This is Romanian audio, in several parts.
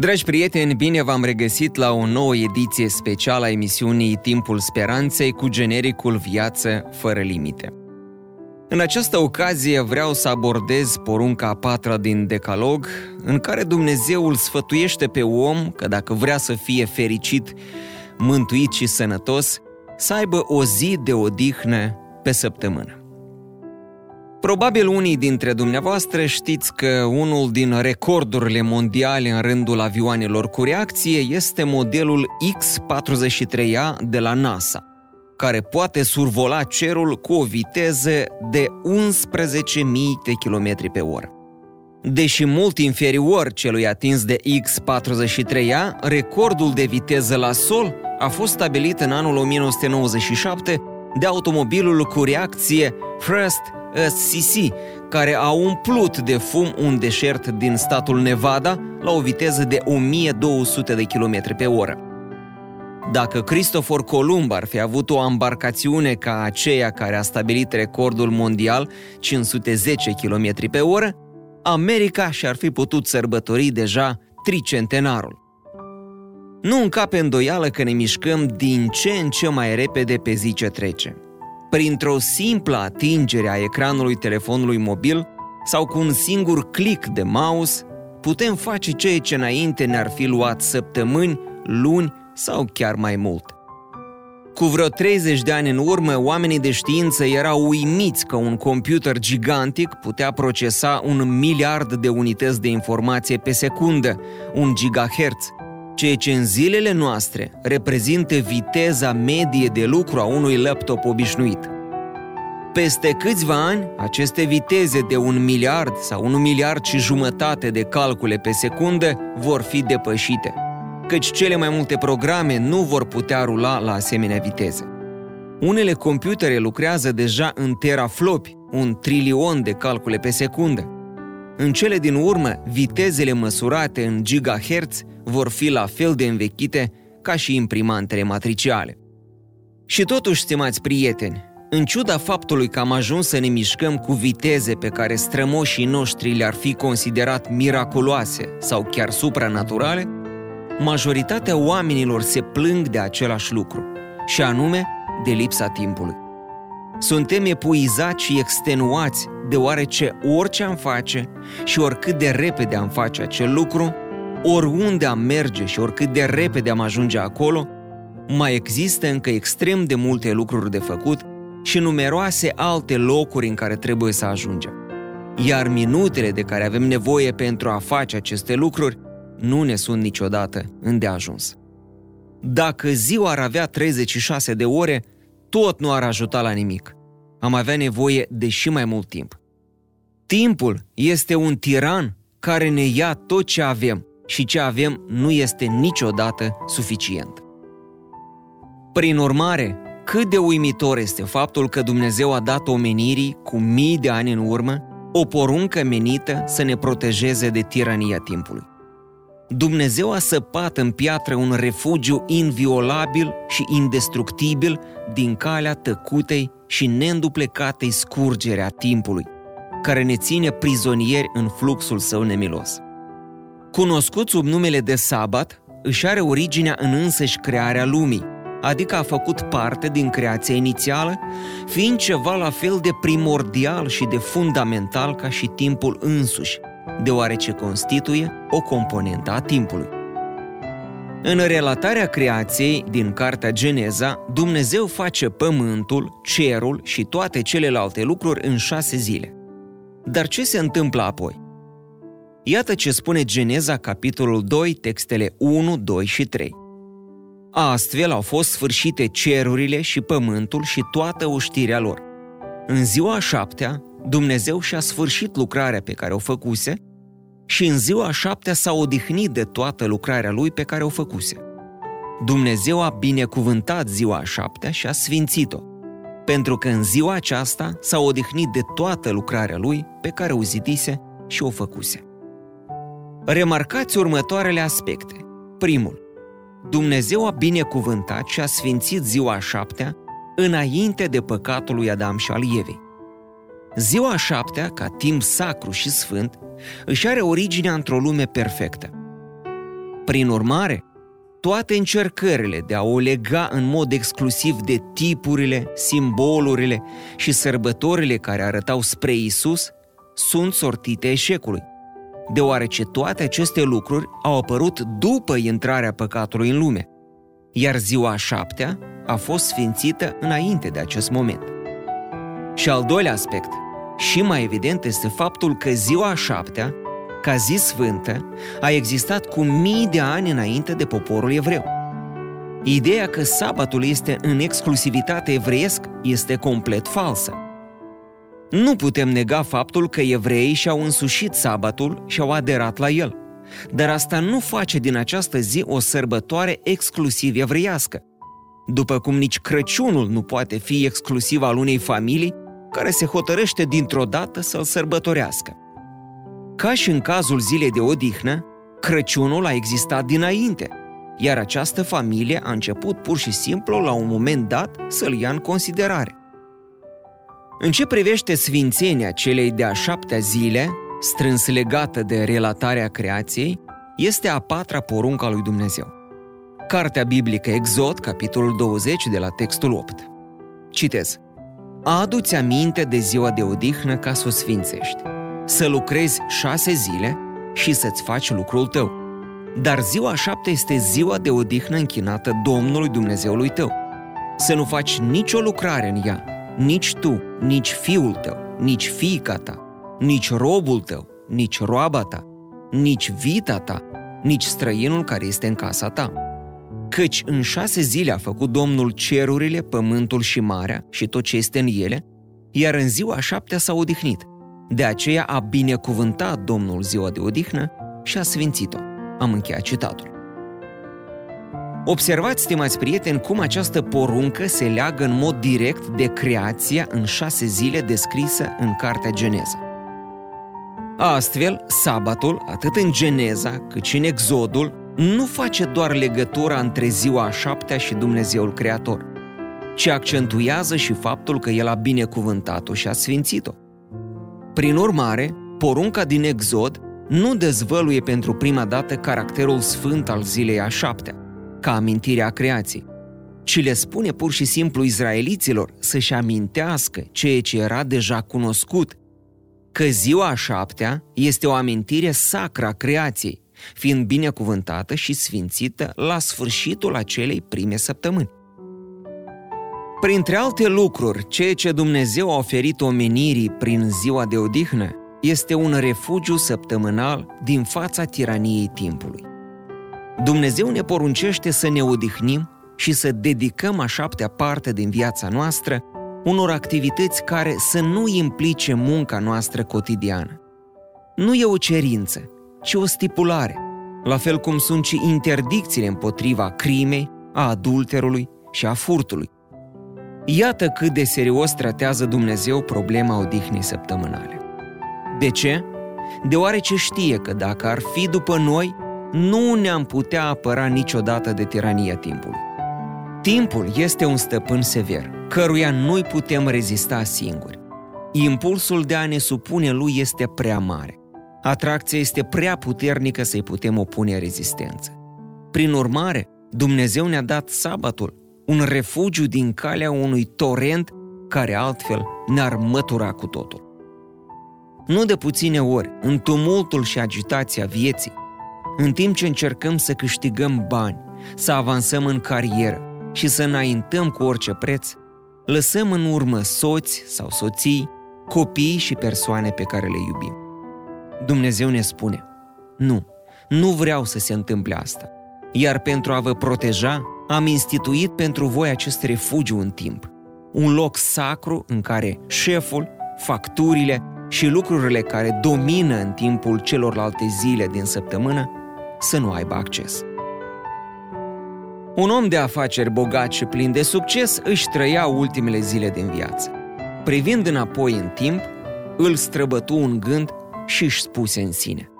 Dragi prieteni, bine v-am regăsit la o nouă ediție specială a emisiunii Timpul Speranței cu genericul Viață fără limite. În această ocazie vreau să abordez porunca a patra din Decalog, în care Dumnezeu îl sfătuiește pe om că dacă vrea să fie fericit, mântuit și sănătos, să aibă o zi de odihnă pe săptămână. Probabil unii dintre dumneavoastră știți că unul din recordurile mondiale în rândul avioanelor cu reacție este modelul X-43A de la NASA, care poate survola cerul cu o viteză de 11.000 de km pe oră. Deși mult inferior celui atins de X-43A, recordul de viteză la sol a fost stabilit în anul 1997 de automobilul cu reacție First SCC, care a umplut de fum un deșert din statul Nevada la o viteză de 1200 de km pe oră. Dacă Christopher Columb ar fi avut o embarcațiune ca aceea care a stabilit recordul mondial 510 km pe oră, America și-ar fi putut sărbători deja tricentenarul. Nu încape îndoială că ne mișcăm din ce în ce mai repede pe zi ce trece – printr-o simplă atingere a ecranului telefonului mobil sau cu un singur click de mouse, putem face ceea ce înainte ne-ar fi luat săptămâni, luni sau chiar mai mult. Cu vreo 30 de ani în urmă, oamenii de știință erau uimiți că un computer gigantic putea procesa un miliard de unități de informație pe secundă, un gigahertz, ceea ce în zilele noastre reprezintă viteza medie de lucru a unui laptop obișnuit. Peste câțiva ani, aceste viteze de un miliard sau un miliard și jumătate de calcule pe secundă vor fi depășite, căci cele mai multe programe nu vor putea rula la asemenea viteze. Unele computere lucrează deja în teraflopi, un trilion de calcule pe secundă. În cele din urmă, vitezele măsurate în gigahertz vor fi la fel de învechite ca și imprimantele matriciale. Și totuși, stimați prieteni, în ciuda faptului că am ajuns să ne mișcăm cu viteze pe care strămoșii noștri le-ar fi considerat miraculoase sau chiar supranaturale, majoritatea oamenilor se plâng de același lucru, și anume de lipsa timpului. Suntem epuizați și extenuați deoarece orice am face și oricât de repede am face acel lucru, oriunde am merge și oricât de repede am ajunge acolo, mai există încă extrem de multe lucruri de făcut și numeroase alte locuri în care trebuie să ajungem. Iar minutele de care avem nevoie pentru a face aceste lucruri nu ne sunt niciodată îndeajuns. Dacă ziua ar avea 36 de ore, tot nu ar ajuta la nimic. Am avea nevoie de și mai mult timp. Timpul este un tiran care ne ia tot ce avem și ce avem nu este niciodată suficient. Prin urmare, cât de uimitor este faptul că Dumnezeu a dat omenirii cu mii de ani în urmă o poruncă menită să ne protejeze de tirania timpului. Dumnezeu a săpat în piatră un refugiu inviolabil și indestructibil din calea tăcutei și neînduplecatei scurgere a timpului, care ne ține prizonieri în fluxul său nemilos. Cunoscut sub numele de sabat, își are originea în însăși crearea lumii, adică a făcut parte din creația inițială, fiind ceva la fel de primordial și de fundamental ca și timpul însuși, deoarece constituie o componentă a timpului. În relatarea creației din Cartea Geneza, Dumnezeu face pământul, cerul și toate celelalte lucruri în șase zile. Dar ce se întâmplă apoi? Iată ce spune Geneza, capitolul 2, textele 1, 2 și 3. Astfel au fost sfârșite cerurile și pământul și toată oștirea lor. În ziua a șaptea, Dumnezeu și-a sfârșit lucrarea pe care o făcuse și în ziua a șaptea s-a odihnit de toată lucrarea lui pe care o făcuse. Dumnezeu a binecuvântat ziua a șaptea și a sfințit-o, pentru că în ziua aceasta s-a odihnit de toată lucrarea lui pe care o zidise și o făcuse. Remarcați următoarele aspecte. Primul, Dumnezeu a binecuvântat și a sfințit ziua a șaptea înainte de păcatul lui Adam și al Evei. Ziua a șaptea, ca timp sacru și sfânt, își are originea într-o lume perfectă. Prin urmare, toate încercările de a o lega în mod exclusiv de tipurile, simbolurile și sărbătorile care arătau spre Isus sunt sortite eșecului, deoarece toate aceste lucruri au apărut după intrarea păcatului în lume, iar ziua a șaptea a fost sfințită înainte de acest moment. Și al doilea aspect, și mai evident, este faptul că ziua a șaptea, ca zi sfântă, a existat cu mii de ani înainte de poporul evreu. Ideea că sabatul este în exclusivitate evreiesc este complet falsă. Nu putem nega faptul că evreii și-au însușit sabatul și au aderat la el, dar asta nu face din această zi o sărbătoare exclusiv evreiască. După cum nici Crăciunul nu poate fi exclusiv al unei familii care se hotărăște dintr-o dată să-l sărbătorească. Ca și în cazul zilei de odihnă, Crăciunul a existat dinainte, iar această familie a început pur și simplu la un moment dat să-l ia în considerare. În ce privește sfințenia celei de-a șaptea zile, strâns legată de relatarea creației, este a patra poruncă a lui Dumnezeu. Cartea biblică Exod, capitolul 20, de la textul 8. Citez. Adu-ți aminte de ziua de odihnă ca să o sfințești. Să lucrezi șase zile și să-ți faci lucrul tău. Dar ziua șapte este ziua de odihnă închinată Domnului Dumnezeului tău. Să nu faci nicio lucrare în ea, nici tu, nici fiul tău, nici fiica ta, nici robul tău, nici roaba ta, nici vita ta, nici străinul care este în casa ta Căci în șase zile a făcut Domnul cerurile, pământul și marea și tot ce este în ele, iar în ziua șaptea s-a odihnit. De aceea a binecuvântat Domnul ziua de odihnă și a sfințit-o. Am încheiat citatul. Observați, stimați prieteni, cum această poruncă se leagă în mod direct de creația în șase zile descrisă în Cartea Geneza. Astfel, sabatul, atât în Geneza cât și în Exodul, nu face doar legătura între ziua a șaptea și Dumnezeul Creator, ci accentuează și faptul că El a binecuvântat-o și a sfințit-o. Prin urmare, porunca din Exod nu dezvăluie pentru prima dată caracterul sfânt al zilei a șaptea, ca amintirea creației, ci le spune pur și simplu izraeliților să-și amintească ceea ce era deja cunoscut, că ziua a șaptea este o amintire sacră a creației, fiind binecuvântată și sfințită la sfârșitul acelei prime săptămâni. Printre alte lucruri, ceea ce Dumnezeu a oferit omenirii prin ziua de odihnă este un refugiu săptămânal din fața tiraniei timpului. Dumnezeu ne poruncește să ne odihnim și să dedicăm a șaptea parte din viața noastră unor activități care să nu implice munca noastră cotidiană. Nu e o cerință, ci o stipulare, la fel cum sunt și interdicțiile împotriva crimei, a adulterului și a furtului. Iată cât de serios tratează Dumnezeu problema odihnei săptămânale. De ce? Deoarece știe că dacă ar fi după noi, nu ne-am putea apăra niciodată de tirania timpului. Timpul este un stăpân sever, căruia nu-i putem rezista singuri. Impulsul de a ne supune lui este prea mare. Atracția este prea puternică să-i putem opune rezistență. Prin urmare, Dumnezeu ne-a dat sabatul, un refugiu din calea unui torent care altfel ne-ar mătura cu totul. Nu de puține ori, în tumultul și agitația vieții, în timp ce încercăm să câștigăm bani, să avansăm în carieră și să înaintăm cu orice preț, lăsăm în urmă soți sau soții, copii și persoane pe care le iubim. Dumnezeu ne spune, nu, nu vreau să se întâmple asta. Iar pentru a vă proteja, am instituit pentru voi acest refugiu în timp. Un loc sacru în care șeful, facturile și lucrurile care domină în timpul celorlalte zile din săptămână să nu aibă acces. Un om de afaceri bogat și plin de succes își trăia ultimele zile din viață. Privind înapoi în timp, îl străbătu un gând și își spuse în sine.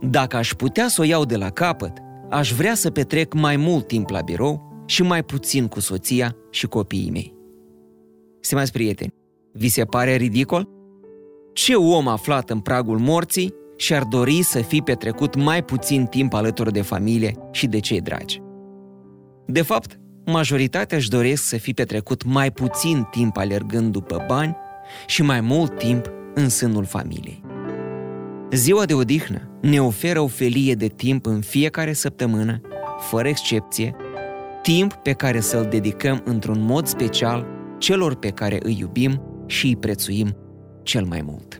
Dacă aș putea să o iau de la capăt, aș vrea să petrec mai mult timp la birou și mai puțin cu soția și copiii mei. Stimați prieteni, vi se pare ridicol? Ce om aflat în pragul morții și-ar dori să fi petrecut mai puțin timp alături de familie și de cei dragi? De fapt, majoritatea își doresc să fi petrecut mai puțin timp alergând după bani și mai mult timp în sânul familiei. Ziua de odihnă ne oferă o felie de timp în fiecare săptămână, fără excepție, timp pe care să-l dedicăm într-un mod special celor pe care îi iubim și îi prețuim cel mai mult.